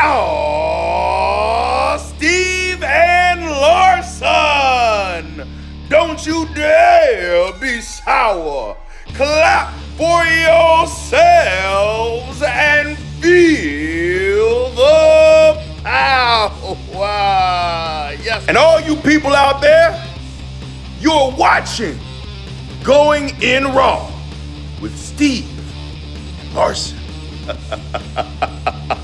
Oh, Steve and Larson! Don't you dare be sour. Clap for yourselves and feel the power. Yes. And all you people out there, you're watching Going in Raw with Steve Larson.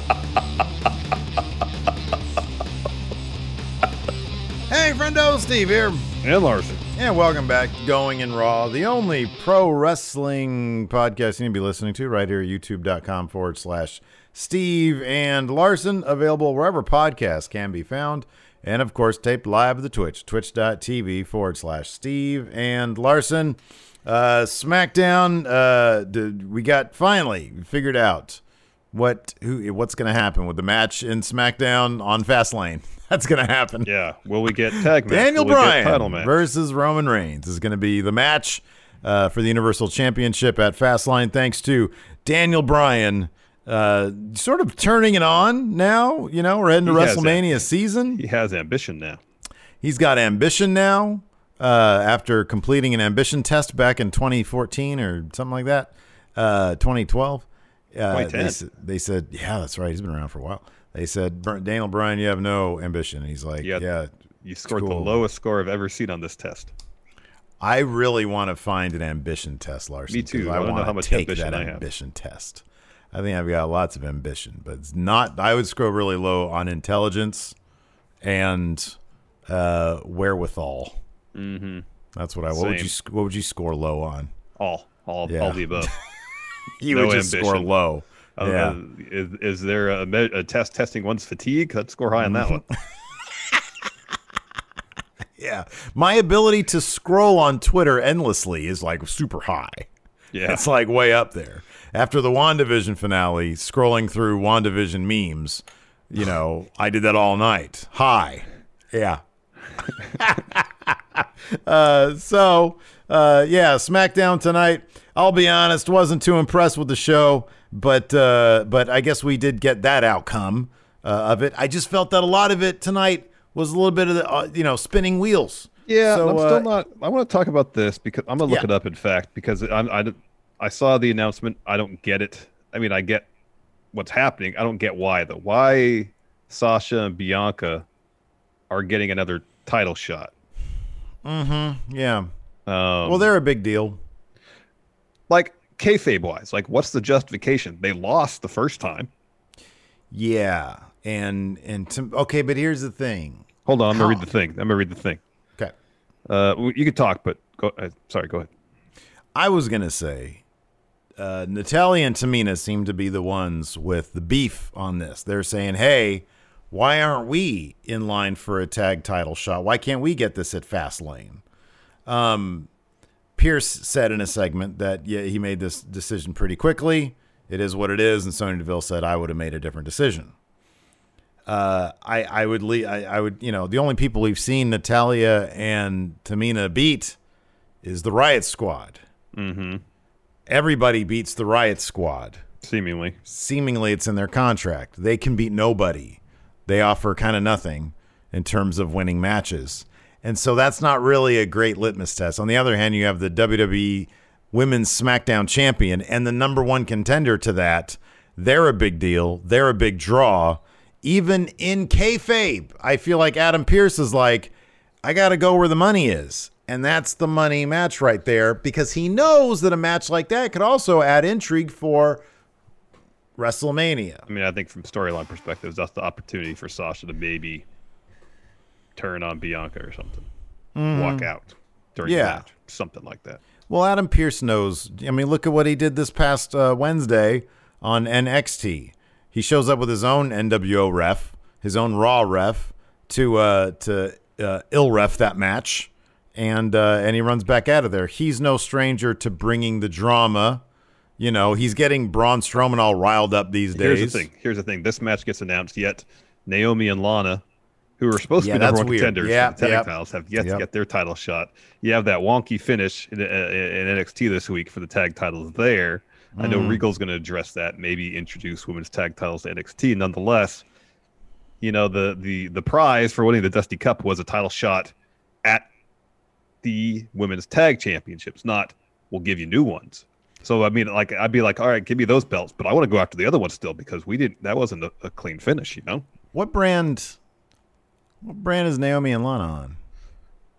Hey, friendo, Steve here. And Larson. And welcome back to Going in Raw, the only pro wrestling podcast you need to be listening to right here at youtube.com forward slash Steve and Larson, available wherever podcasts can be found. And of course, taped live at the Twitch, twitch.tv forward slash Steve and Larson. Uh, SmackDown, uh, we got finally figured out what who what's going to happen with the match in SmackDown on Fastlane. That's going to happen. Yeah. Will we get tag match? Daniel Will Bryan versus Roman Reigns is going to be the match uh, for the Universal Championship at Fastlane. Thanks to Daniel Bryan, uh, sort of turning it on now. You know, we're heading to He WrestleMania season. He has ambition now. He's got ambition now. Uh, after completing an ambition test back in 2014 or something like that, uh, 2012. Uh, they, they said, "Yeah, that's right. He's been around for a while." They said, "Daniel Bryan, you have no ambition." And he's like, Yeah. "Yeah, You scored the lowest score I've ever seen on this test. I really want to find an ambition test, Larson. Me too. I I wanna know how much take ambition that I have. ambition test. I think I've got lots of ambition, but it's not. I would score really low on intelligence and uh, wherewithal. Mm-hmm. That's what I. What would you? What would you score low on? All, all, Yeah. all the above. You No would just score low. Uh, yeah. uh, is, is there a, me- a test testing one's fatigue? Let's score high on that one. Yeah. My ability to scroll on Twitter endlessly is like super high. Yeah. It's like way up there. After the WandaVision finale, scrolling through WandaVision memes, you know, I did that all night. High. Yeah. uh, so, uh, yeah, SmackDown tonight. I'll be honest, wasn't too impressed with the show, but uh, but I guess we did get that outcome uh, of it. I just felt that a lot of it tonight was a little bit of the uh, you know spinning wheels. Yeah, So, I'm uh, still not. I want to talk about this because I'm gonna look Yeah. it up. In fact, because I'm, I I saw the announcement. I don't get it. I mean, I get what's happening. I don't get why though. Why Sasha and Bianca are getting another title shot? Mm-hmm. Yeah. Um, Well, they're a big deal. Like kayfabe wise, like what's the justification? They lost the first time. Yeah, and and to, okay, but here's the thing. Hold on, I'm gonna How? read the thing. I'm gonna read the thing. Okay, Uh, you could talk, but go. Uh, sorry, go ahead. I was gonna say, uh, Natalya and Tamina seem to be the ones with the beef on this. They're saying, "Hey, why aren't we in line for a tag title shot? Why can't we get this at Fastlane?" Um, Pearce said in a segment that yeah, he made this decision pretty quickly. It is what it is, and Sonya Deville said, "I would have made a different decision." uh, I I would leave. I, I would you know the only people we've seen Natalya and Tamina beat is the Riot Squad. Mm-hmm. Everybody beats the Riot Squad. Seemingly, Seemingly, it's in their contract. They can beat nobody. They offer kind of nothing in terms of winning matches, and so that's not really a great litmus test. On the other hand, you have the WWE Women's SmackDown Champion and the number one contender to that. They're a big deal. They're a big draw. Even in kayfabe, I feel like Adam Pearce is like, I got to go where the money is. And that's the money match right there because he knows that a match like that could also add intrigue for WrestleMania. I mean, I think from storyline perspectives, that's the opportunity for Sasha to maybe turn on Bianca or something, walk out during Mm-hmm. Yeah. the match, something like that. Well, Adam Pearce knows. I mean, look at what he did this past uh, Wednesday on NXT. He shows up with his own NWO ref, his own Raw ref, to uh, to uh, ill ref that match, and uh, and he runs back out of there. He's no stranger to bringing the drama. You know, he's getting Braun Strowman all riled up these days. Here's the thing. Here's the thing. This match gets announced yet. Naomi and Lana, who are supposed Yeah, to be number one weird. contenders Yeah, the tag titles, have yet Yep. to get their title shot. You have that wonky finish in, uh, in NXT this week for the tag titles there. I Mm. know Regal's going to address that, maybe introduce women's tag titles to NXT. Nonetheless, you know the the the prize for winning the Dusty Cup was a title shot at the women's tag championships. Not we'll give you new ones. So I mean, like I'd be like, all right, give me those belts, but I want to go after the other ones still because we didn't. That wasn't a, a clean finish, you know. What brand? What brand is Naomi and Lana on?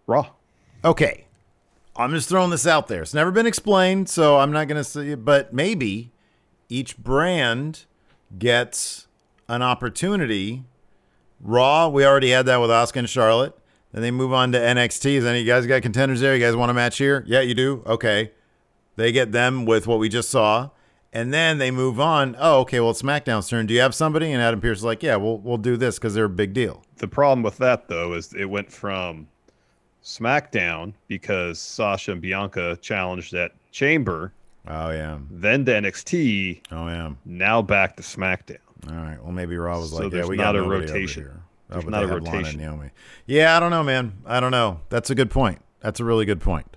Raw. Okay. I'm just throwing this out there. It's never been explained, so I'm not going to say it, but maybe each brand gets an opportunity. Raw, we already had that with Asuka and Charlotte. Then they move on to NXT. Is any you guys got contenders there? You guys want a match here? Yeah, you do. Okay. They get them with what we just saw. And then they move on. Oh, okay. Well, it's SmackDown's turn. Do you have somebody? And Adam Pearce is like, yeah, we'll we'll do this because they're a big deal. The problem with that though is it went from SmackDown because Sasha and Bianca challenged at Chamber, Oh yeah. then to NXT, Oh yeah. now back to SmackDown. All right. Well, maybe Raw was So like, yeah, we got a rotation. here. There's oh, not a have Lana and rotation. Naomi. Yeah, I don't know, man. I don't know. That's a good point. That's a really good point.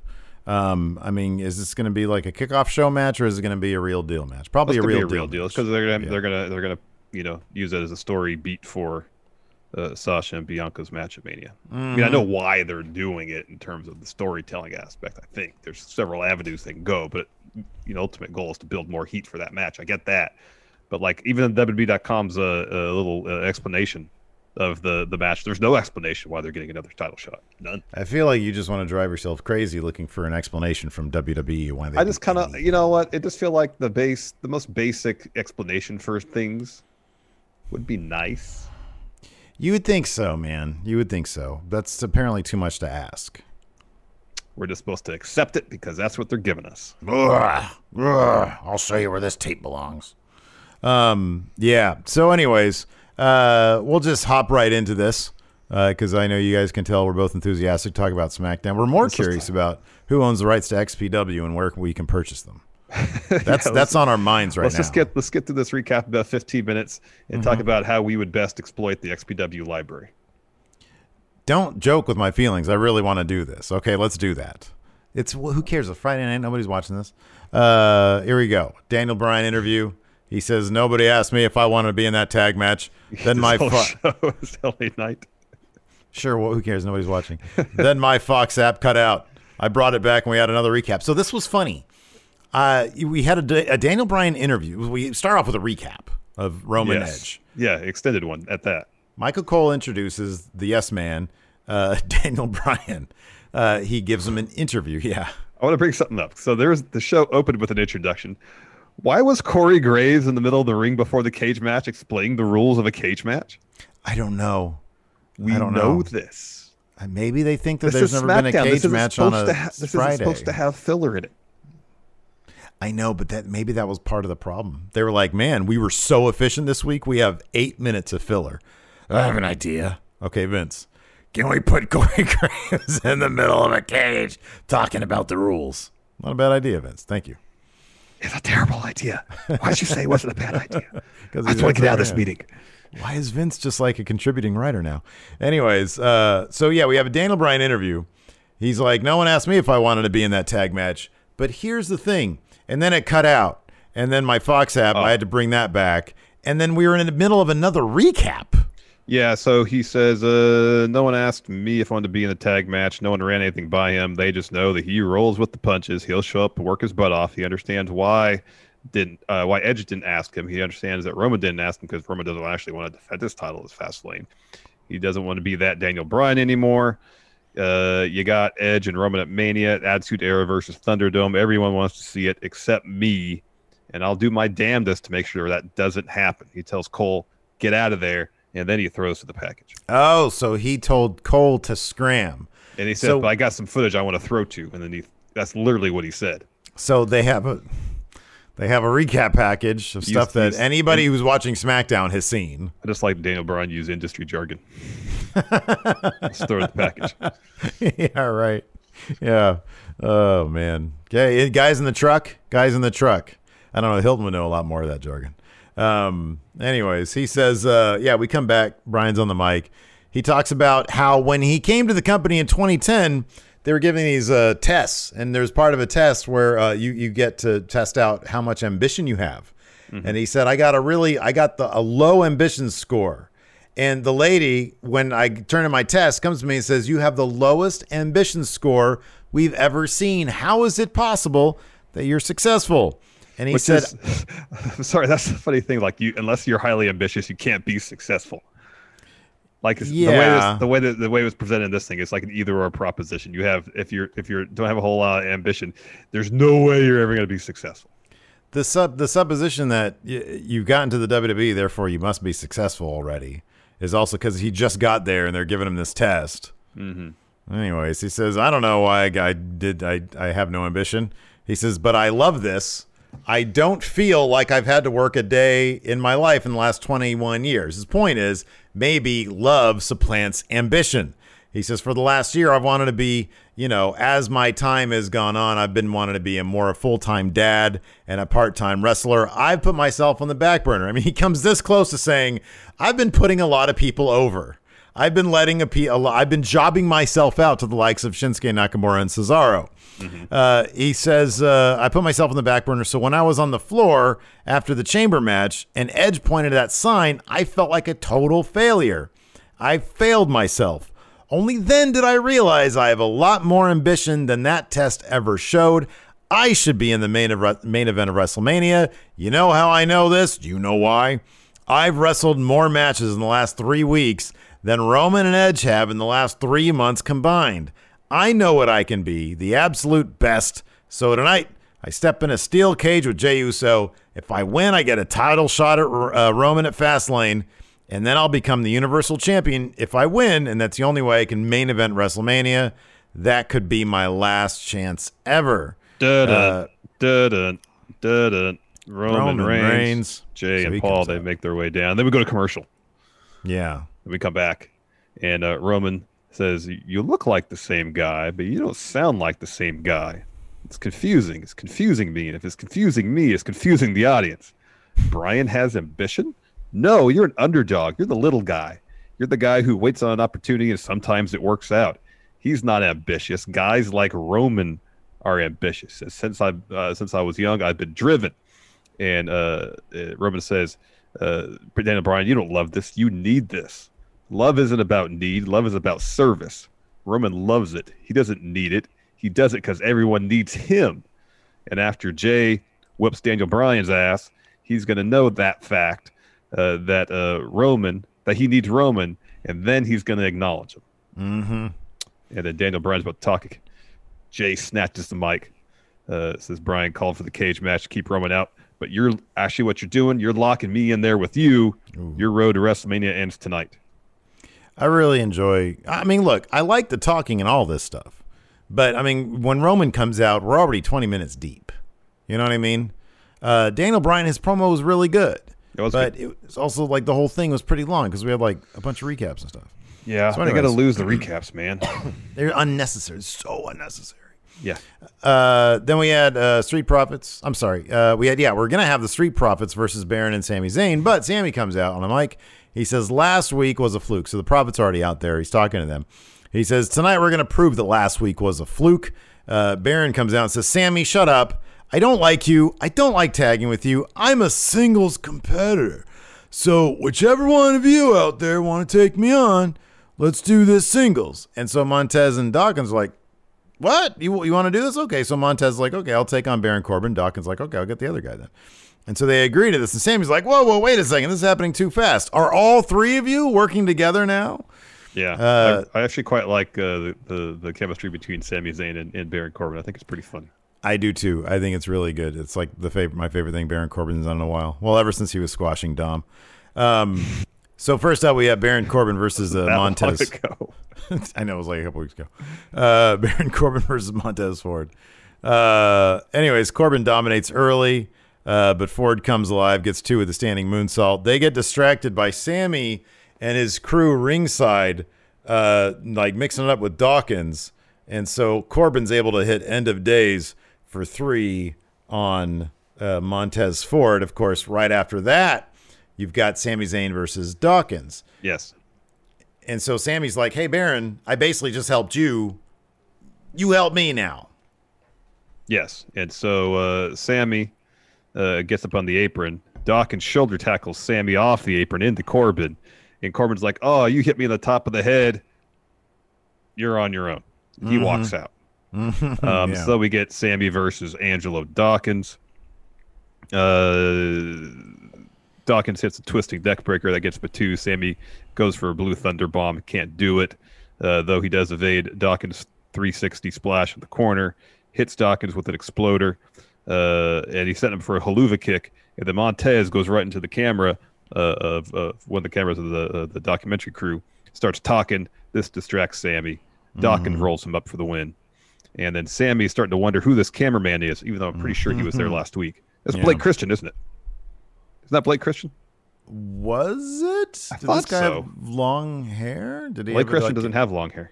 Um, I mean, is this going to be like a kickoff show match, or is it going to be a real deal match? Probably It's a real be a real deal. deal because they're gonna Yeah. they're gonna they're gonna you know use it as a story beat for uh, Sasha and Bianca's match at Mania. I mean, I know Mm-hmm. why they're doing it in terms of the storytelling aspect. I think there's several avenues they can go, but you know, ultimate goal is to build more heat for that match. I get that, but like even WWE.com's uh, a little uh, explanation of the the match. There's no explanation why they're getting another title shot. None. I feel like you just want to drive yourself crazy looking for an explanation from WWE why they. I just kind of, you know what? It just feel like the base, the most basic explanation for things would be nice. You would think so, man. You would think so. That's apparently too much to ask. We're just supposed to accept it because that's what they're giving us. Ugh, ugh, I'll show you where this tape belongs. Um, yeah. So, anyways, uh, we'll just hop right into this because I know you guys can tell we're both enthusiastic to talk about SmackDown. We're more curious about who owns the rights to XPW and where we can purchase them. That's that's on our minds right now. let's just get let's get through this recap about 15 minutes and Mm-hmm. talk about how we would best exploit the XPW library. Don't joke with my feelings. I really want to do this. Okay, let's do that. It's who cares? It's Friday night. Nobody's watching this. Uh, here we go. Daniel Bryan interview. He says nobody asked me if I wanted to be in that tag match. Then my whole fo- show is LA Night. sure. Well, who cares? Nobody's watching. then my Fox app cut out. I brought it back and we had another recap. So this was funny. Uh, we had a, a Daniel Bryan interview. We start off with a recap of Roman Yes. Edge. Yeah, extended one at that. Michael Cole introduces the Yes Man, uh, Daniel Bryan. Uh, he gives him an interview. Yeah. I want to bring something up. So there's the show opened with an introduction. Why was Corey Graves in the middle of the ring before the cage match explaining the rules of a cage match? I don't know. We I don't know, know. this. Uh, Maybe they think that This there's is never been a SmackDown. cage This match on a ha- this Friday. is supposed to have filler in it. I know, but that maybe that was part of the problem. They were like, "Man, we were so efficient this week. We have eight minutes of filler." I have an idea. Okay, Vince, can we put Corey Graves in the middle of a cage talking about the rules? Not a bad idea, Vince. Thank you. It's a terrible idea. Why'd you say it wasn't a bad idea? 'Cause I just want to get out of this meeting. Why is Vince just like a contributing writer now? Anyways, uh, so yeah, we have a Daniel Bryan interview. He's like, no one asked me if I wanted to be in that tag match, but here's the thing. And then it cut out, and then my Fox app, I had to bring that back, and then we were in the middle of another recap. Yeah, so he says, uh, no one asked me if I wanted to be in a tag match. No one ran anything by him. They just know that he rolls with the punches. He'll show up work his butt off. He understands why didn't uh, why Edge didn't ask him. He understands that Roman didn't ask him because Roman doesn't actually want to defend his title as Fastlane. He doesn't want to be that Daniel Bryan anymore. Uh, you got Edge and Roman at Mania, Attitude Era versus Thunderdome. Everyone wants to see it except me, and I'll do my damnedest to make sure that doesn't happen. He tells Cole, "Get out of there," and then he throws to the package. Oh, so he told Cole to scram. And he said, So- "But I got some footage I want to throw to," and then he—that's literally what he said. So they have a They have a recap package of stuff that use- anybody who's watching SmackDown has seen. I just like Daniel Bryan use industry jargon. Let's throw the package. yeah, right. Yeah. Oh man. Okay, guys in the truck. Guys in the truck. I don't know. Hilton would know a lot more of that jargon. Um. Anyways, he says, uh, yeah, we come back. Bryan's on the mic. He talks about how when he came to the company in 2010, they were giving these uh, tests, and there's part of a test where uh, you you get to test out how much ambition you have. And he said, I got a really, I got the a low ambition score. And the lady, when I turn in my test, comes to me and says, You have the lowest ambition score we've ever seen. How is it possible that you're successful? And he Which said, is, I'm sorry, that's the funny thing. Like you, unless you're highly ambitious, you can't be successful. Like it's- the way Yeah. this, the way that the way it was presented in this thing, it's like an either or proposition. You have if you're if you don't have a whole lot of ambition, there's no way you're ever going to be successful. the sub the supposition that y- you've gotten to the WWE, therefore you must be successful already, is also because he just got there and they're giving him this test. Mm-hmm. Anyways, he says, I don't know why I, I did. I I have no ambition. He says, but I love this. I don't feel like I've had to work a day in my life in the last 21 years. His point is maybe love supplants ambition. He says, for the last year, I've wanted to be, you know, as my time has gone on, I've been wanting to be a more full time dad and a part time wrestler. I've put myself on the back burner. I mean, he comes this close to saying, I've been putting a lot of people over. I've been letting a, a lo- I've been jobbing myself out to the likes of Shinsuke Nakamura and Cesaro. Uh, he says, uh, I put myself on the back burner. So when I was on the floor after the chamber match and Edge pointed to that sign, I felt like a total failure. I failed myself. Only then did I realize I have a lot more ambition than that test ever showed. I should be in the main, of, main event of WrestleMania. You know how I know this? You know why? I've wrestled more matches in the last three weeks than Roman and Edge have in the last three months combined. I know what I can be, the absolute best. So tonight, I step in a steel cage with Jey Uso. If I win, I get a title shot at uh, Roman at Fastlane, and then I'll become the Universal Champion. If I win, and that's the only way I can main event WrestleMania, that could be my last chance ever. Dun Uh, dun dun. Roman, Roman Reigns, Reigns. Jay, So and Paul, they out. make their way down. Then we go to commercial. Yeah. Then we come back, and uh, Roman says, "You look like the same guy, but you don't sound like the same guy. It's confusing. It's confusing me, and if it's confusing me, it's confusing the audience." Bryan has ambition. No, you're an underdog. You're the little guy. You're the guy who waits on an opportunity, and sometimes it works out. He's not ambitious. Guys like Roman are ambitious. Since I uh, since I was young, I've been driven. And uh, uh, Roman says, uh, Daniel Bryan, you don't love this. You need this. Love isn't about need. Love is about service. Roman loves it. He doesn't need it. He does it because everyone needs him. And after Jey whips Daniel Bryan's ass, he's going to know that fact uh, that uh, Roman, that he needs Roman, and then he's going to acknowledge him. Mm-hmm. And then Daniel Bryan's about to talk. Jey snatches the mic. Uh, says Bryan called for the cage match to keep Roman out, but you're actually what you're doing. You're locking me in there with you. Your road to WrestleMania ends tonight. I really enjoy. I mean, look, I like the talking and all this stuff, but I mean, when Roman comes out, we're already 20 minutes deep. You know what I mean? Uh, Daniel Bryan, his promo was really good, It was but good. it was also like the whole thing was pretty long because we had like a bunch of recaps and stuff. Yeah, So I got to lose the recaps, man. They're unnecessary, so unnecessary. yeah, Uh, then we had uh, Street Profits. I'm sorry. Uh, we had yeah, we're gonna have the Street Profits versus Baron and Sami Zayn, but Sami comes out on a mic. He says last week was a fluke. So the Profits already out there. He's talking to them. He says tonight we're gonna prove that last week was a fluke. Uh, Baron comes out and says, "Sami, shut up. I don't like you. I don't like tagging with you. I'm a singles competitor. So whichever one of you out there want to take me on, let's do this singles." And so Montez and Dawkins are like, what you you want to do this? Okay, so Montez is like, okay, I'll take on Baron Corbin. Dawkins is like, okay, I'll get the other guy then. And so they agree to this. And Sami's like, whoa, whoa, wait a second, this is happening too fast. Are all three of you working together now? yeah. Uh, I, I actually quite like uh, the, the the chemistry between Sami Zayn and, and Baron Corbin. I think it's pretty funny. I do too. I think it's really good. It's like the favorite, my favorite thing Baron Corbin's done in a while. Well, ever since he was squashing Dom. Um, so first up, we have Baron Corbin versus uh, Montez. I know it was like a couple weeks ago. Uh, Baron Corbin versus Montez Ford. Uh, anyways, Corbin dominates early. Uh, but Ford comes alive, gets two with the standing moonsault. They get distracted by Sami and his crew ringside, uh, like mixing it up with Dawkins. And so Corbin's able to hit end of days for three on uh, Montez Ford. Of course, right after that, you've got Sami Zayn versus Dawkins. Yes. And so Sami's like, hey, Baron, I basically just helped you. You help me now. Yes. And so uh, Sami uh, gets up on the apron. Dawkins shoulder tackles Sami off the apron into Corbin. And Corbin's like, oh, you hit me in the top of the head. You're on your own. He walks out. Um, Yeah. So we get Sami versus Angelo Dawkins. Uh, Dawkins hits a twisting deck breaker that gets Batu. Sami goes for a blue thunder bomb, can't do it. Uh, though he does evade Dawkins' 360 splash in the corner, hits Dawkins with an exploder, uh, and he sent him for a Helluva kick. And then Montez goes right into the camera uh, of, of one of the cameras of the uh, the documentary crew, starts talking. This distracts Sami. Dawkins rolls him up for the win. And then Sami's starting to wonder who this cameraman is, even though I'm pretty sure he was there last week. That's Yeah. Blake Christian, isn't it? Isn't that Blake Christian? Was it? I Did this guy so. have long hair? Did he Blake Christian like, doesn't have long hair.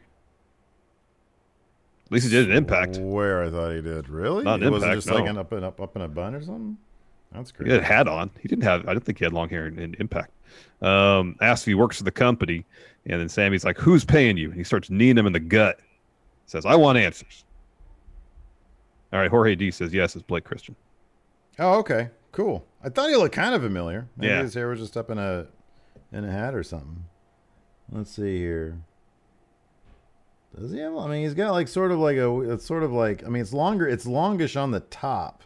At least he did an impact. Where I thought he did. Really? Not it wasn't Impact, just like no. an up and up up in a bun or something? That's He crazy. had a hat on. He didn't have. I don't think he had long hair in, in Impact. Um, asks if he works for the company, and then Sami's like, "Who's paying you?" And he starts kneeing him in the gut. Says, "I want answers." All right, Jorge D says yes. It's Blake Christian. Oh, okay. Cool. I thought he looked kind of familiar. Maybe Yeah. his hair was just up in a in a hat or something. Let's see here. Does he have? I mean, he's got like sort of like a. It's sort of like. I mean, it's longer. It's longish on the top.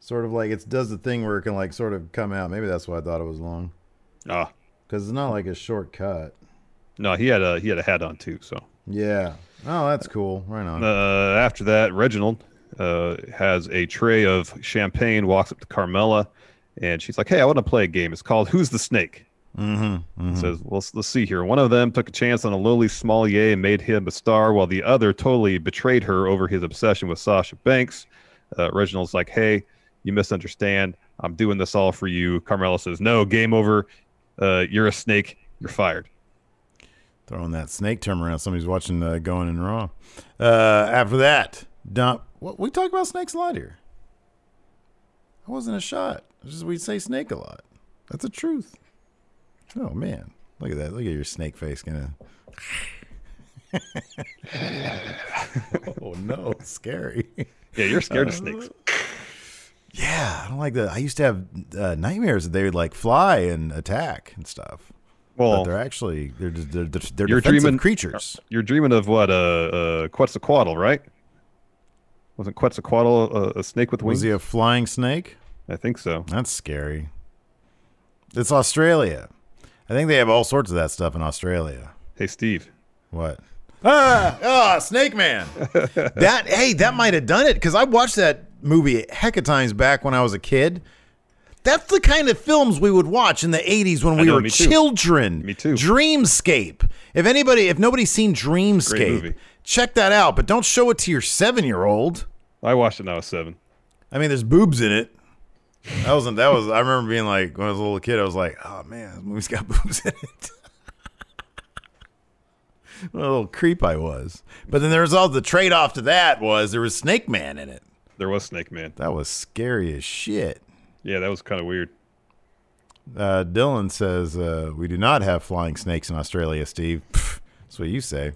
Sort of like it does the thing where it can like sort of come out. Maybe that's why I thought it was long. Ah, Because it's not like a short cut. no, he had a he had a hat on too. So Yeah. Oh, that's cool. Right on. uh, after that, Reginald uh, has a tray of champagne. Walks up to Carmella, and she's like, "Hey, I want to play a game. It's called Who's the Snake." Mm-hmm. says, well, let's, let's see here. One of them took a chance on a lowly sommelier and made him a star, while the other totally betrayed her over his obsession with Sasha Banks. Uh, Reginald's like, hey, you misunderstand. I'm doing this all for you. Carmella says, no, game over. Uh, you're a snake. You're fired. Throwing that snake term around. Somebody's watching uh, Going in Raw. Uh, after that, dump. What we talk about snakes a lot here. I wasn't a shot. It's just we say snake a lot. That's the truth. Oh man, look at that. Look at your snake face, gonna. oh no, scary. Yeah, you're scared of snakes. Yeah, I don't like that. I used to have uh, nightmares that they would like fly and attack and stuff. but Well, they're actually they're they're, they're, they're You're defensive dreaming- creatures. you're dreaming of what? Uh, uh, Quetzalcoatl, right? Wasn't Quetzalcoatl a, a snake with wings? Was he a flying snake? I think so. That's scary. It's Australia. I think they have all sorts of that stuff in Australia. Hey, Steve. What? Ah, ah, Snake Man. that hey, that might have done it because I watched that movie a heck of times back when I was a kid. That's the kind of films we would watch in the 80s when we know, were me too. children. Me too. Dreamscape. If anybody, if nobody's seen Dreamscape, check that out, but don't show it to your seven year old. I watched it when I was seven. I mean, there's boobs in it. That wasn't. That was. I remember being like, when I was a little kid, I was like, "Oh man, this movie's got boobs in it." what a little creep I was. But then there was all the trade off to that was there was Snake Man in it. There was Snake Man. That was scary as shit. Yeah, that was kind of weird. Uh, Dylan says uh, we do not have flying snakes in Australia. Steve, Pff, that's what you say.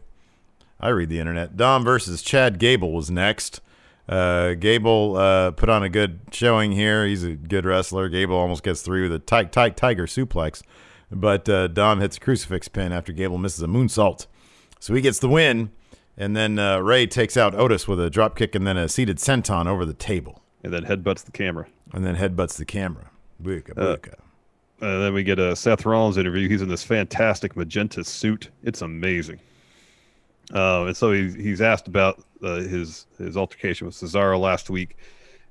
I read the internet. Dom versus Chad Gable was next. Uh, Gable uh, put on a good showing here. He's a good wrestler. Gable almost gets through with a tight, tight tiger suplex, but uh, Dom hits a crucifix pin after Gable misses a moonsault, so he gets the win. And then uh, Rey takes out Otis with a drop kick and then a seated senton over the table, And then headbutts the camera. and then headbutts the camera. Booyaka, booyaka. Uh, then we get a Seth Rollins interview. He's in this fantastic magenta suit. It's amazing. Uh, and so he's, he's asked about uh, his his altercation with Cesaro last week,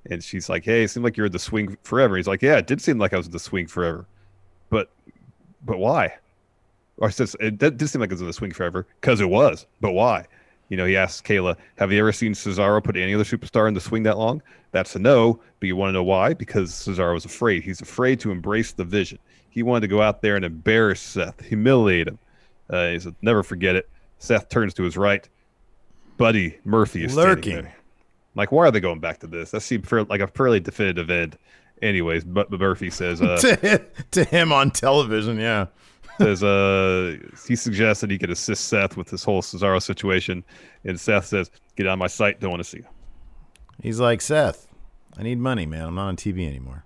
and she's like, "Hey, it seemed like you're in the swing forever." He's like, "Yeah, it did seem like I was in the swing forever, but but why?" Or it says it did seem like I was in the swing forever because it was, but why? You know, he asks Kayla, "Have you ever seen Cesaro put any other superstar in the swing that long?" That's a no, but you want to know why? Because Cesaro was afraid. He's afraid to embrace the vision. He wanted to go out there and embarrass Seth, humiliate him. Uh, he said, "Never forget it." Seth turns to his right. Buddy Murphy is Lurking. Like, why are they going back to this? That seemed fair, like a fairly definitive end. Anyways, but, Murphy says, uh, to, to him on television, yeah. says uh, he suggests that he could assist Seth with this whole Cesaro situation, and Seth says, "Get out of my sight. Don't want to see you." He's like, Seth, I need money, man. I'm not on TV anymore.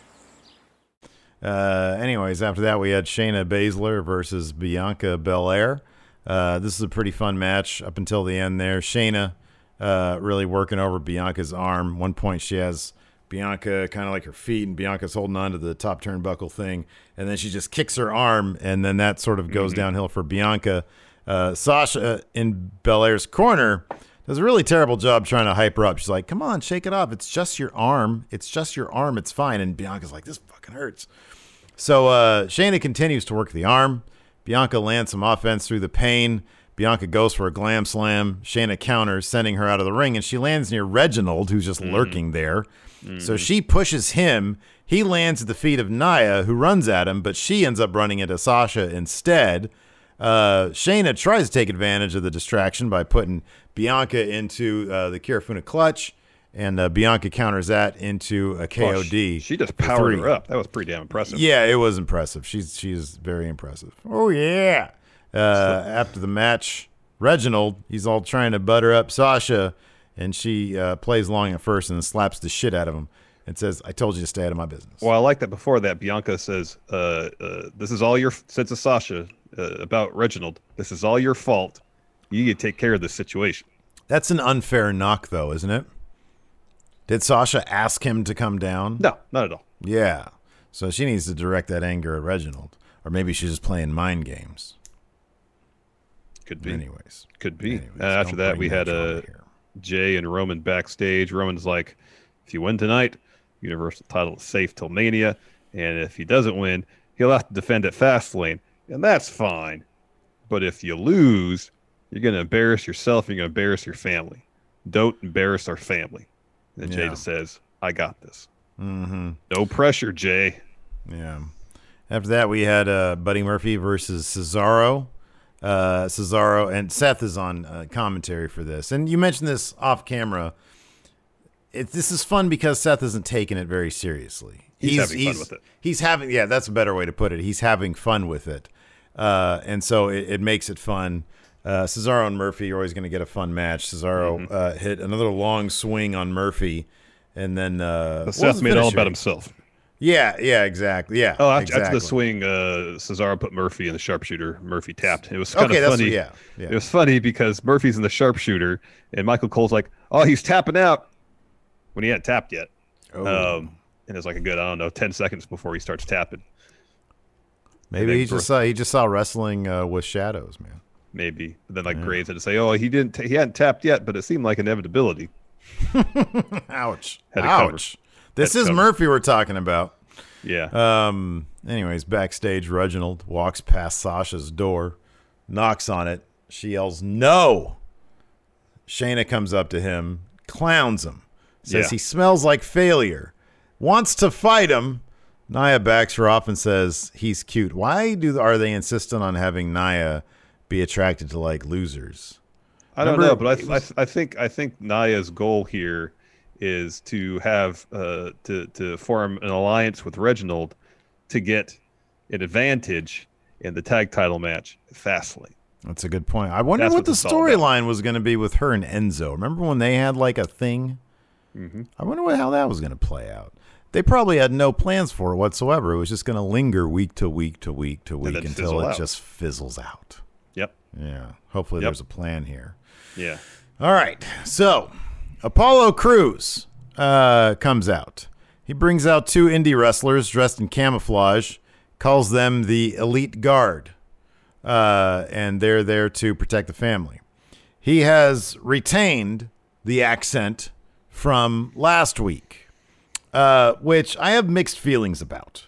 Uh, anyways, after that, we had Shayna Baszler versus Bianca Belair. Uh, this is a pretty fun match up until the end there. Shayna uh, really working over Bianca's arm. One point, she has Bianca kind of like her feet, and Bianca's holding on to the top turnbuckle thing. And then she just kicks her arm, and then that sort of goes downhill for Bianca. Uh, Sasha in Belair's corner does a really terrible job trying to hype her up. She's like, come on, shake it off. It's just your arm. It's just your arm. It's fine. And Bianca's like, this fucking hurts. So uh, Shayna continues to work the arm. Bianca lands some offense through the pain. Bianca goes for a glam slam. Shayna counters, sending her out of the ring, and she lands near Reginald, who's just lurking there. So she pushes him. He lands at the feet of Nia, who runs at him, but she ends up running into Sasha instead. Uh, Shayna tries to take advantage of the distraction by putting Bianca into uh, the Kirifuda clutch, and uh, Bianca counters that into a Oh, KOD. she, she just powered her up. That was pretty damn impressive. Yeah, it was impressive. She's she's very impressive. Oh yeah. Uh, after the match, Reginald he's all trying to butter up Sasha, and she uh, plays along at first and then slaps the shit out of him and says, "I told you to stay out of my business." Well, I like that before that, Bianca says, uh, uh, This is all your, since it's Sasha uh, about Reginald, this is all your fault. You need to take care of this situation. That's an unfair knock, though, isn't it? Did Sasha ask him to come down? No, not at all. Yeah. So she needs to direct that anger at Reginald, or maybe she's just playing mind games. Could be. Anyways, Could be. Anyways, Uh, after that, we had drama uh, here. Jey and Roman backstage. Roman's like, if you win tonight, Universal title is safe till Mania. And if he doesn't win, he'll have to defend at Fastlane. And that's fine. But if you lose, you're going to embarrass yourself. You're going to embarrass your family. Don't embarrass our family. And Jey Yeah. just says, I got this. Mm-hmm. No pressure, Jey. Yeah. After that, we had uh, Buddy Murphy versus Cesaro. Uh, Cesaro and Seth is on uh, commentary for this, and you mentioned this off camera. it, this is fun because Seth isn't taking it very seriously. He's having fun with it. He's having, yeah, that's a better way to put it. He's having fun with it, uh, and so it, it makes it fun. Uh, Cesaro and Murphy you're always going to get a fun match. Cesaro Mm-hmm. uh, hit another long swing on Murphy, and then uh, what was Seth the made it all about himself. Yeah, yeah, exactly. Yeah. Oh, after, exactly. after the swing, uh, Cesaro put Murphy in the sharpshooter. Murphy tapped. It was kind Okay, of funny. what- yeah, yeah. It was funny because Murphy's in the sharpshooter, and Michael Cole's like, "Oh, he's tapping out," when he hadn't tapped yet. Oh. Um, and it's like a good, I don't know, ten seconds before he starts tapping. Maybe then he just saw he just saw wrestling uh, with shadows, man. Maybe, but then like Graves had to say, "Oh, he didn't. T- he hadn't tapped yet," but it seemed like inevitability. Ouch! Had it covered. Ouch! This is. Murphy we're talking about. Yeah. Um. Anyways, backstage, Reginald walks past Sasha's door, knocks on it. She yells, "No!" Shayna comes up to him, clowns him, says Yeah. he smells like failure, wants to fight him. Nia backs her off and says he's cute. Why do are they insistent on having Nia be attracted to like losers? I don't know, but it I, was- I, I think I think Nia's goal here is to have uh, to to form an alliance with Reginald to get an advantage in the tag title match at Fastlane. That's a good point. I wonder what what the this is all about. storyline was going to be with her and Enzo. Remember when they had like a thing? Mm-hmm. I wonder what, how that was going to play out. They probably had no plans for it whatsoever. It was just going to linger week to week to week to week then until it out. just fizzles out. Yeah. Hopefully Yep. there's a plan here. Yeah. All right. So Apollo Crews uh, comes out. He brings out two indie wrestlers dressed in camouflage, calls them the Elite Guard, uh, and they're there to protect the family. He has retained the accent from last week, uh, which I have mixed feelings about.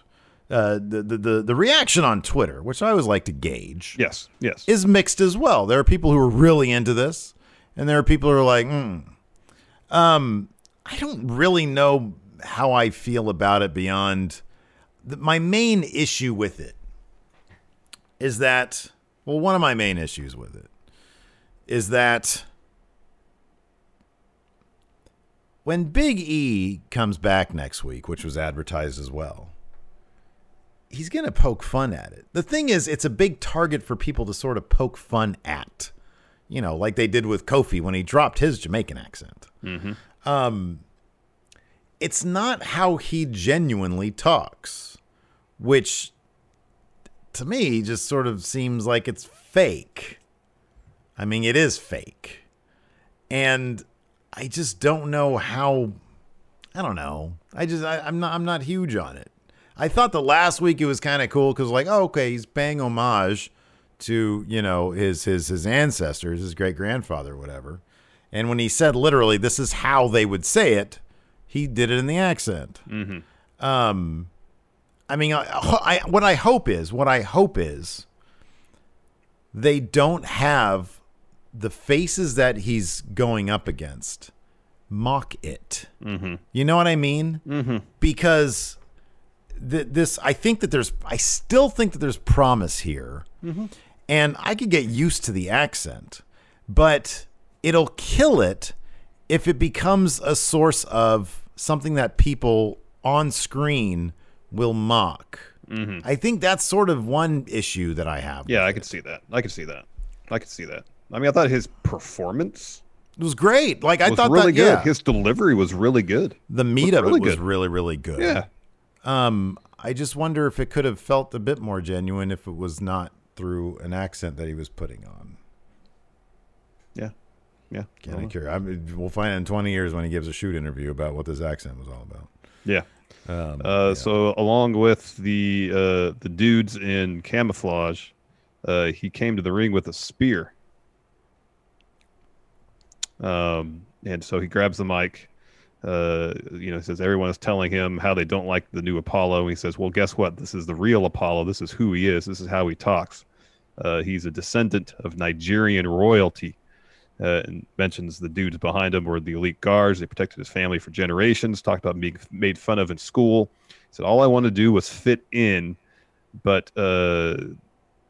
Uh, the, the the reaction on Twitter, which I always like to gauge, Yes. Yes. is mixed as well. There are people who are really into this, and there are people who are like, hmm. Um, I don't really know how I feel about it beyond the, my main issue with it is that, well, one of my main issues with it is that when Big E comes back next week, which was advertised as well, he's going to poke fun at it. The thing is, it's a big target for people to sort of poke fun at, you know, like they did with Kofi when he dropped his Jamaican accent. Um, it's not how he genuinely talks, which to me just sort of seems like it's fake. I mean, it is fake. And I just don't know how I don't know. I just I, I'm not I'm not huge on it. I thought the last week it was kind of cool because like, oh, okay, he's paying homage to you know his his his ancestors, his great grandfather, whatever. And when he said literally, this is how they would say it, he did it in the accent. Um, I mean, I, I, what I hope is, what I hope is, they don't have the faces that he's going up against mock it. Mm-hmm. You know what I mean? Mm-hmm. Because th- this, I think that there's, I still think that there's promise here, mm-hmm. and I could get used to the accent, but it'll kill it if it becomes a source of something that people on screen will mock. Mm-hmm. I think that's sort of one issue that I have. Yeah, I it. see that. I could see that. I could see that. I mean, I thought his performance It was great. Like I was thought really that, good. yeah. His delivery was really good. the meat of really it was good. really, really good. Yeah. Um, I just wonder if it could have felt a bit more genuine if it was not through an accent that he was putting on. Yeah. Yeah. Kind of curious. I mean, we'll find out in 20 years when he gives a shoot interview about what this accent was all about. Yeah. Um, Uh, So along with the uh, the dudes in camouflage, uh, he came to the ring with a spear. Um, and so he grabs the mic. Uh, you know, he says everyone is telling him how they don't like the new Apollo. And he says, "Well, guess what? This is the real Apollo. This is who he is. This is how he talks. Uh, he's a descendant of Nigerian royalty." Uh, and mentions the dudes behind him were the elite guards. They protected his family for generations. Talked about being made fun of in school. He said all I wanted to do was fit in, but uh,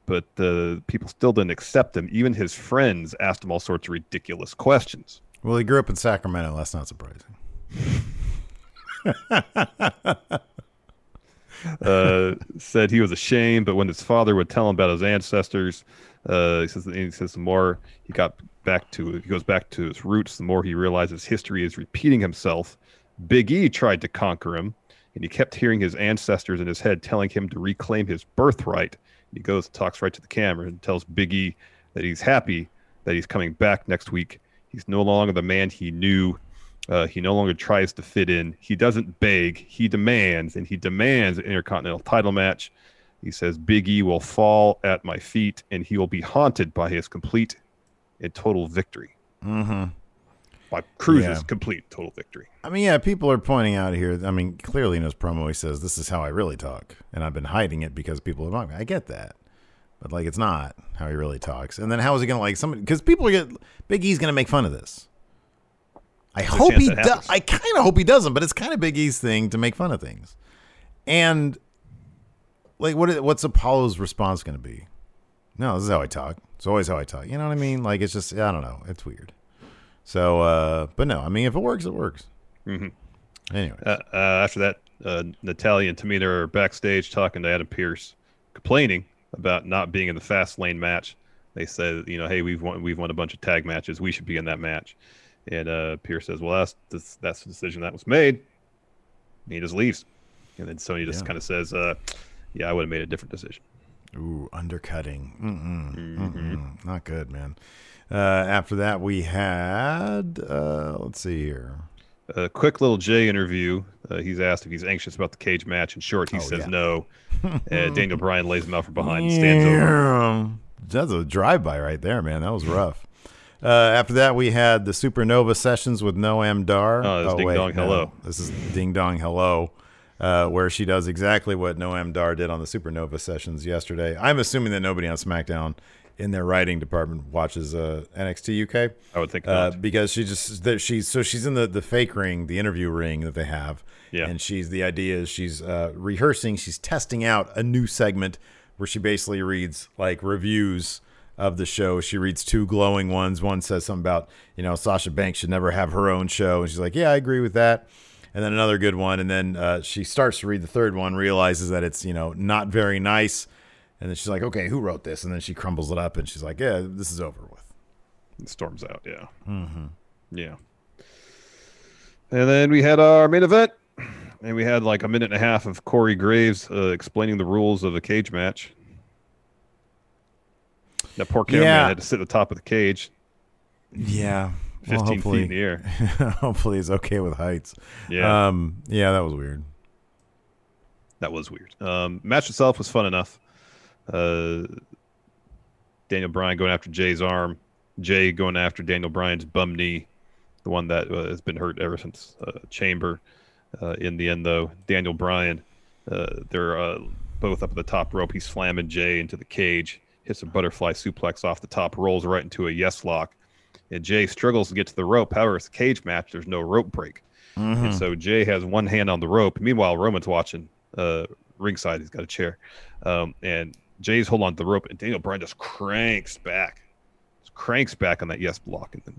but uh, people still didn't accept him. Even his friends asked him all sorts of ridiculous questions. well, he grew up in Sacramento. That's not surprising. Uh, said he was ashamed, but when his father would tell him about his ancestors, uh, he says he says the more he got back to he goes back to his roots, the more he realizes history is repeating himself. Big E tried to conquer him, and he kept hearing his ancestors in his head telling him to reclaim his birthright. He goes, talks right to the camera, and tells Big E that he's happy that he's coming back next week. He's no longer the man he knew. Uh, he no longer tries to fit in. He doesn't beg. He demands, and he demands an intercontinental title match. He says Big E will fall at my feet, and he will be haunted by his complete and total victory. Mm-hmm. By Crews's Yeah. complete total victory. I mean, yeah, people are pointing out here. I mean, clearly in his promo, he says, This is how I really talk. And I've been hiding it because people have mocked me. I get that. But, like, it's not how he really talks. And then how is he going to, like, somebody, because people are going Big E's going to make fun of this. I There's hope he does. I kind of hope he doesn't, but it's kind of Big E's thing to make fun of things. And, like, what? what's Apollo's response going to be? No, this is how I talk. It's always how I talk. You know what I mean? Like, it's just, I don't know. It's weird. So, uh, but no, I mean, if it works, it works. Mhm. Anyway. Uh, uh, after that, uh, Natalya and Tamina are backstage talking to Adam Pearce, complaining about not being in the fast lane match. They said, you know, hey, we've won, we've won a bunch of tag matches. We should be in that match. And uh, Pearce says, well, that's that's, that's the decision that was made. And he just leaves. And then Sonya just Yeah. kind of says, uh, yeah, I would have made a different decision. Ooh, undercutting. Mm-mm, mm-mm. Not good, man. Uh, after that, we had, uh, let's see here. A quick little Jey interview. Uh, he's asked if he's anxious about the cage match. In short, he Oh, says yeah. no. Daniel Bryan lays him out from behind and stands over. Yeah. That's a drive-by right there, man. That was rough. Uh, after that, we had the Supernova sessions with Noam Dar. Oh, this is Ding Dong Hello. This is Ding Dong Hello, uh, where she does exactly what Noam Dar did on the Supernova sessions yesterday. I'm assuming that nobody on SmackDown in their writing department watches uh, NXT UK. I would think uh, because she just that she's so she's in the the fake ring, the interview ring that they have. Yeah. And she's the idea is she's uh, rehearsing, she's testing out a new segment where she basically reads like reviews of the show. She reads two glowing ones. One says something about, you know, Sasha Banks should never have her own show. And she's like, Yeah, I agree with that. And then another good one. And then uh, she starts to read the third one, realizes that it's, you know, not very nice. And then she's like, Okay, who wrote this? And then she crumbles it up and she's like, Yeah, this is over with. It storms out. Yeah. Mm-hmm. Yeah. And then we had our main event, and we had like a minute and a half of Corey Graves uh, explaining the rules of a cage match. That poor cameraman Yeah. had to sit at the top of the cage, Yeah. 15 feet in the air. hopefully he's okay with heights. Yeah. Um, yeah, that was weird. That was weird. Um, match itself was fun enough. Uh, Daniel Bryan going after Jey's arm, Jey going after Daniel Bryan's bum knee, the one that uh, has been hurt ever since uh, Chamber. Uh, in the end, though, Daniel Bryan, uh, they're uh, both up at the top rope. He's slamming Jey into the cage, hits a butterfly suplex off the top, rolls right into a yes lock. And Jey struggles to get to the rope. However, it's a cage match. There's no rope break. Mm-hmm. And so Jey has one hand on the rope. Meanwhile, Roman's watching uh, ringside. He's got a chair. Um, and Jey's holding on to the rope, and Daniel Bryan just cranks back. Just cranks back on that yes block, and then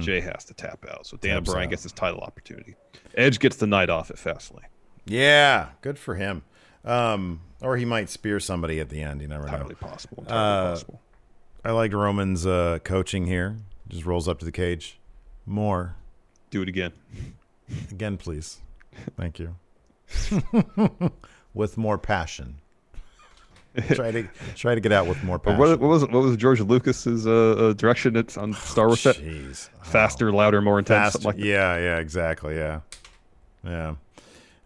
Mhm. Jey has to tap out. So Daniel Bryan out. gets his title opportunity. Edge gets the night off at Fastlane. Yeah, good for him. Um, or he might spear somebody at the end. You never know. Entirely possible. Entirely Uh, possible. I liked Roman's uh, coaching here. Just rolls up to the cage. More. Do it again. Again, please. Thank you. with more passion. try to try to get out with more passion. what, what was what was George Lucas's uh, uh, direction it's on Star Wars? Jeez. Faster, louder, more intense. Like yeah, yeah, exactly. Yeah. Yeah.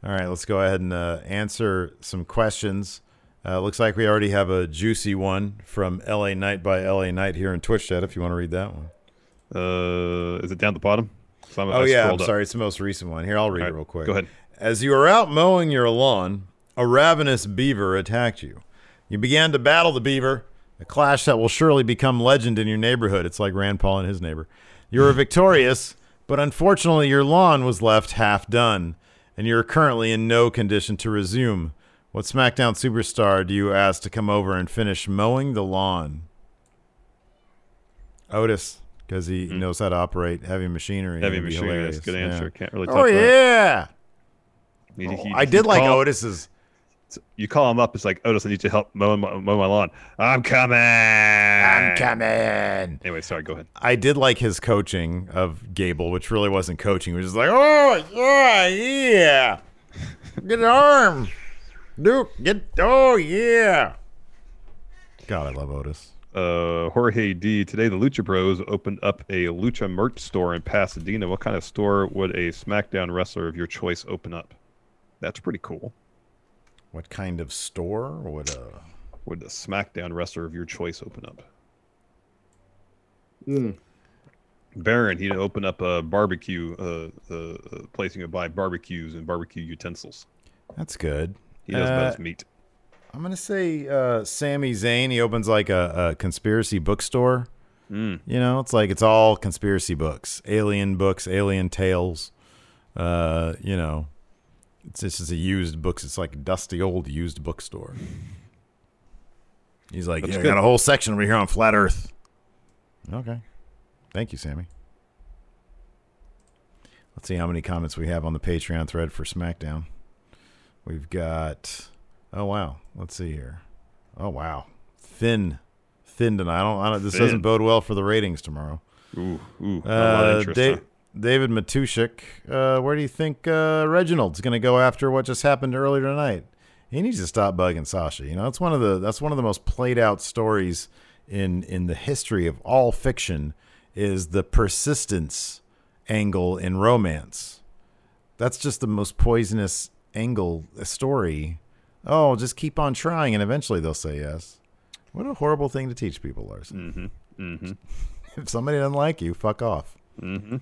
All right, let's go ahead and uh, answer some questions. Uh, looks like we already have a juicy one from LA Knight by LA Knight here in Twitch chat if you want to read that one. Uh, is it down at the bottom? I'm- Oh I yeah, I'm up. sorry. It's the most recent one. Here, I'll read All it real quick. go ahead. As you were out mowing your lawn, a ravenous beaver attacked you. You began to battle the beaver, a clash that will surely become legend in your neighborhood. It's like Rand Paul and his neighbor. You were victorious, but unfortunately, your lawn was left half done, and you are currently in no condition to resume. What SmackDown superstar do you ask to come over and finish mowing the lawn? Otis. because he hmm. knows how to operate heavy machinery. Heavy machinery. hilarious. That's a good Yeah. answer. Can't really. Oh top that. yeah. He- he- I did like call- Otis's. You call him up. It's like Otis, I need you to help mow, my- mow my lawn. I'm coming. I'm coming. Anyway, sorry. Go ahead. I did like his coaching of Gable, which really wasn't coaching. It was just like, oh yeah, yeah, get an arm, Duke, get oh yeah. God, I love Otis. Uh, Jorge D. Today, the Lucha Bros opened up a Lucha merch store in Pasadena. What kind of store would a SmackDown wrestler of your choice open up? That's pretty cool. What kind of store would a Would a SmackDown wrestler of your choice open up? Baron, he'd open up a barbecue, uh, uh, uh, place you could buy barbecues and barbecue utensils. That's good. He knows Uh, about his meat. I'm gonna say uh, Sami Zayn. He opens like a, a conspiracy bookstore. Mm. You know, it's like it's all conspiracy books, alien books, alien tales. Uh, you know, it's this is a used books. It's like a dusty old used bookstore. He's like, That's yeah, I got a whole section over here on flat Earth. Okay, thank you, Sami. Let's see how many comments we have on the Patreon thread for SmackDown. We've got. Oh wow, let's see here. Oh wow, thin, thin tonight. I don't. I don't this Thin. doesn't bode well for the ratings tomorrow. Ooh, ooh, not a lot of Uh, interest. Da-? David Matushik, uh, where do you think uh, Reginald's going to go after what just happened earlier tonight? He needs to stop bugging Sasha. You know, it's one of the that's one of the most played out stories in in the history of all fiction is the persistence angle in romance. That's just the most poisonous angle a story. Oh, just keep on trying and eventually they'll say yes. What a horrible thing to teach people, Larson. Mm-hmm. Mm-hmm. If somebody doesn't like you, fuck off. Mm-hmm.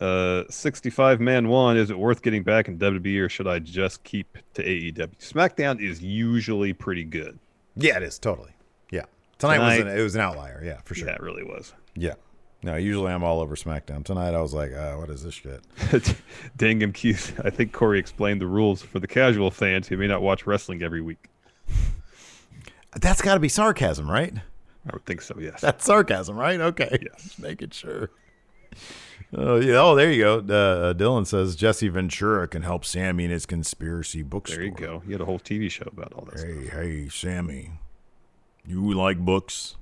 Uh, 65 man one. Is it worth getting back in WWE or should I just keep to AEW? SmackDown is usually pretty good. Yeah, it is totally. Yeah, tonight, was an, it was an outlier. Yeah, for sure. Yeah, it really was. Yeah. No, usually I'm all over SmackDown. Tonight I was like, uh, what is this shit? Dangum Q's. I think Corey explained the rules for the casual fans who may not watch wrestling every week. That's got to be sarcasm, right? I would think so. Yes. That's sarcasm, right? Okay. Yes. Just making sure. Oh yeah. Oh, there you go. Uh, uh, Dylan says Jesse Ventura can help Sami in his conspiracy bookstore. there you go. You had a whole TV show about all this. Hey, hey, Sami, you like books?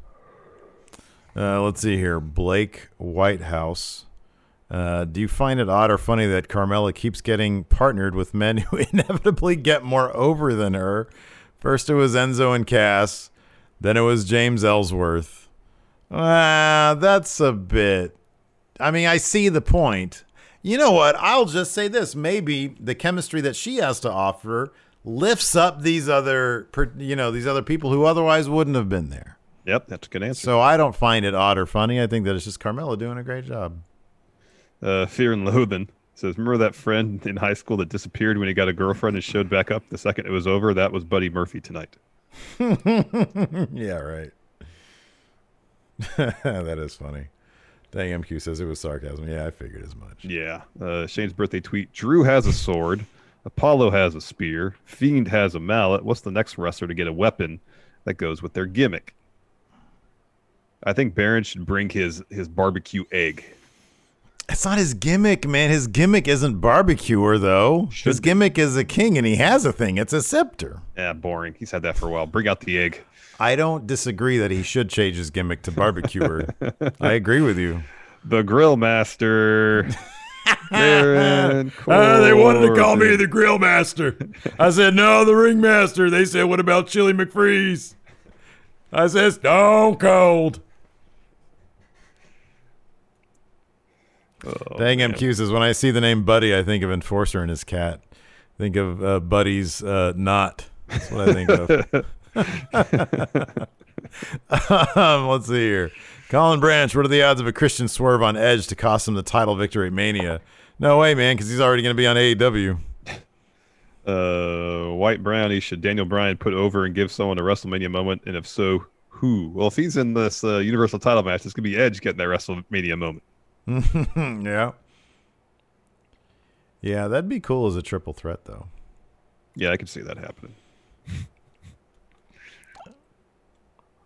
Uh, let's see here. Blake Whitehouse. Uh, do you find it odd or funny that Carmella keeps getting partnered with men who inevitably get more over than her? First it was Enzo and Cass, then it was James Ellsworth. Ah, that's a bit. I mean, I see the point. You know what? I'll just say this: maybe the chemistry that she has to offer lifts up these other, you know, these other people who otherwise wouldn't have been there. Yep, that's a good answer. So I don't find it odd or funny. I think that it's just Carmella doing a great job. Uh, Fear and Loathing says, remember that friend in high school that disappeared when he got a girlfriend and showed back up the second it was over? That was Buddy Murphy tonight. yeah, right. that is funny. Dang, MQ says it was sarcasm. Yeah, I figured as much. Yeah. Uh, Shane's birthday tweet: Drew has a sword, Apollo has a spear, Fiend has a mallet. What's the next wrestler to get a weapon that goes with their gimmick? I think Baron should bring his his barbecue egg. It's not his gimmick, man. His gimmick isn't barbecuer, though. his gimmick is a king, and he has a thing. It's a scepter. Yeah, boring. He's had that for a while. Bring out the egg. I don't disagree that he should change his gimmick to barbecuer. I agree with you. The Grill Master. Baron Ah, they wanted to call me the grill master. I said, no, the ring master. They said, what about Chili McFreeze? I said, Stone Cold. Oh, Dang man. MQ says, when I see the name Buddy, I think of Enforcer and his cat. Think of uh, Buddy's uh, knot. That's what I think of. um, let's see here. Colin Branch, what are the odds of a Christian swerve on Edge to cost him the title victory at Mania? No way, man, because he's already going to be on AEW. uh, White Brownie, should Daniel Bryan put over and give someone a WrestleMania moment? And if so, who? Well, if he's in this uh, Universal title match, it's going to be Edge getting that WrestleMania moment. yeah. Yeah, that'd be cool as a triple threat, though. Yeah, I can see that happening.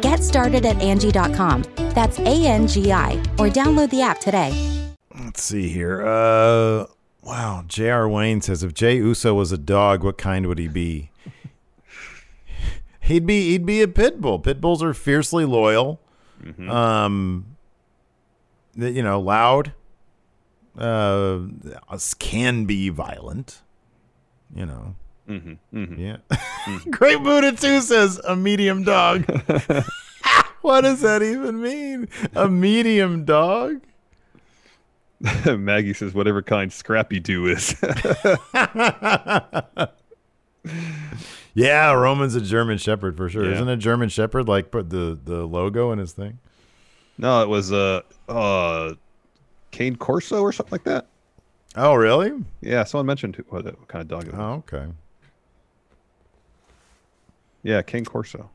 Get started at Angie.com. That's A N G I, or download the app today. Let's see here. Uh, wow. J.R. Wayne says if Jey Uso was a dog, what kind would he be? he'd be he'd be a pit bull. Pit bulls are fiercely loyal. Um, you know, loud. Uh, can be violent. You know. Mm-hmm, mm-hmm. Yeah. Great Buddha too says a medium dog. what does that even mean? A medium dog? Maggie says, whatever kind Scrappy Doo is. Yeah, Roman's a German Shepherd for sure. Yeah. Isn't a German Shepherd like put the the logo in his thing? no, it was uh, uh, Cane Corso or something like that. Oh, really? Yeah, someone mentioned what, what kind of dog it was. Oh, okay. Yeah, Cane Corso.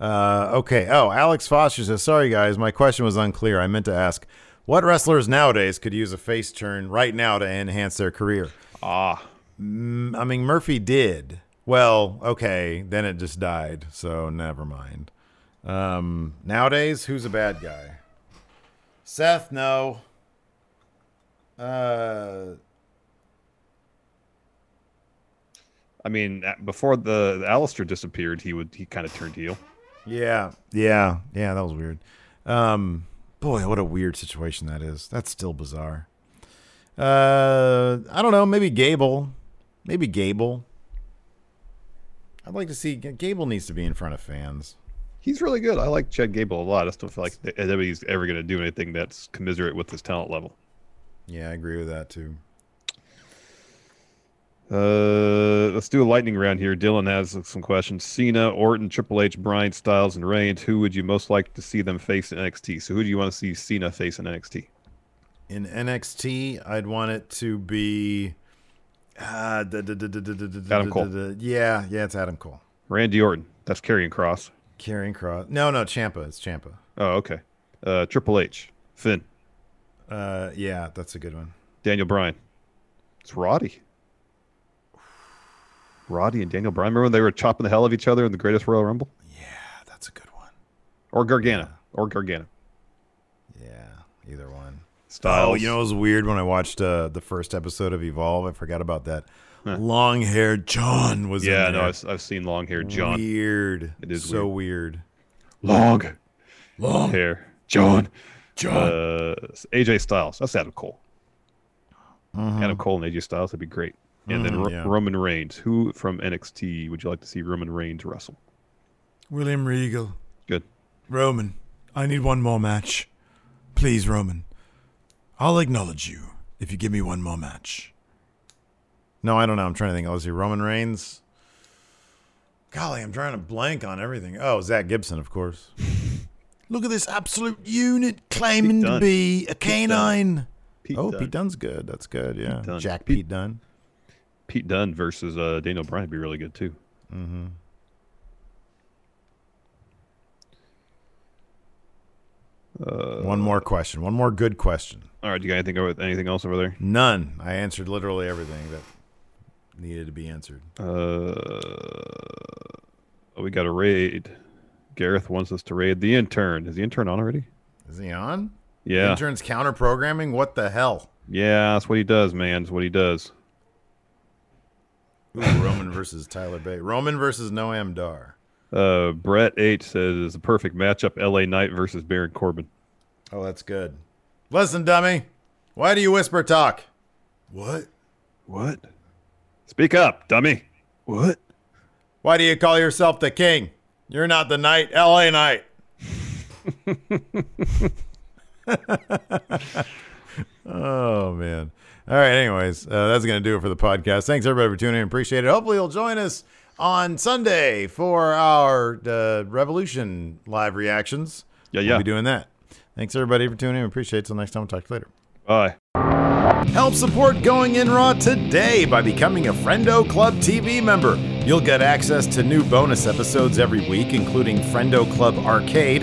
Uh, okay. Oh, Alex Foster says, "Sorry guys, my question was unclear. I meant to ask, what wrestlers nowadays could use a face turn right now to enhance their career?" Ah, Mm, I mean, Murphy did. Well, okay, then it just died, so never mind. Um, nowadays, who's a bad guy? Seth, no. Uh, I mean, before the, the Aleister disappeared, he would he kind of turned heel. yeah, yeah, yeah. That was weird. Um, boy, what a weird situation that is. That's still bizarre. Uh, I don't know. Maybe Gable. Maybe Gable. I'd like to see Gable needs to be in front of fans. He's really good. I like Chad Gable a lot. I just don't feel like that anybody's ever going to do anything that's commiserate with his talent level. Yeah, I agree with that too. Uh, let's do a lightning round here. Dylan has some questions. Cena, Orton, Triple H, Bryan, Styles, and Reigns. Who would you most like to see them face in NXT? So who do you want to see Cena face in NXT? In NXT, I'd want it to be. Uh, da- da- da- da- da- da- da- Adam Cole. Yeah, yeah, it's Adam Cole. Randy Orton. That's Karrion Kross. Karrion Kross. No, no, Ciampa. It's Ciampa. Oh, okay. Uh, Triple H, Finn, Uh, yeah, that's a good one. Daniel Bryan. It's Roddy. Roddy and Daniel Bryan. Remember when they were chopping the hell of each other in the Greatest Royal Rumble? Yeah, that's a good one. Or Gargano. Or Gargano. Yeah, either one. Styles. Oh, you know, it was weird when I watched uh, the first episode of Evolve. I forgot about that. Long haired John was yeah, no. I've, I've seen long haired John. Weird. It is so weird. Long, Long hair John. John. Uh, AJ Styles. That's Adam Cole. Mhm. Adam Cole and AJ Styles would be great. And then Mhm, Ro- yeah. Roman Reigns. Who from NXT would you like to see Roman Reigns wrestle? William Regal. Good. Roman, I need one more match. Please, Roman. I'll acknowledge you if you give me one more match. No, I don't know. I'm trying to think. Let's see. Roman Reigns. Golly, I'm trying to blank on everything. Oh, Zack Gibson, of course. Look at this absolute unit claiming to be a Pete Dunne. canine. Pete oh, Dunne. Pete Dunne's good. That's good. Yeah. Dunne. Jack Pete- Pete Dunne. Pete Dunne versus uh, Daniel Bryan would be really good too. Mm-hmm. Uh, One more question. One more good question. All right, Do you got anything over anything else over there? None. I answered literally everything that needed to be answered. Uh, oh, we got a raid. Gareth wants us to raid the intern. Is the intern on already? Is he on? Yeah. Intern's counter programming? What the hell? Yeah, that's what he does, man. That's what he does. Ooh, Roman versus Tyler Bate. Roman versus Noam Dar. Uh, Brett H says it's a perfect matchup: L.A. Knight versus Baron Corbin. Oh, that's good. Listen, dummy. Why do you whisper talk? What? What? Speak up, dummy. What? Why do you call yourself the king? You're not the knight, LA Knight. oh, man. All right. Anyways, uh, that's going to do it for the podcast. Thanks, everybody, for tuning in. Appreciate it. Hopefully, you'll join us on Sunday for our uh, Revolution live reactions. Yeah, yeah. We'll be doing that. Thanks everybody for tuning in. Appreciate it. Till next time, we'll talk to you later. Bye. Help support Going In Raw today by becoming a Friendo Club TV member. You'll get access to new bonus episodes every week, including Friendo Club Arcade,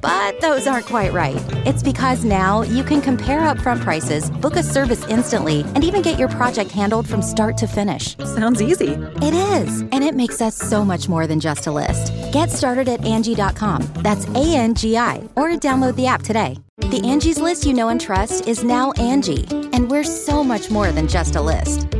But those aren't quite right. It's because now you can compare upfront prices, book a service instantly, and even get your project handled from start to finish. Sounds easy. It is, and it makes us so much more than just a list. Get started at Angie.com. That's A N G I, or download the app today. The Angie's list you know and trust is now Angie, and we're so much more than just a list.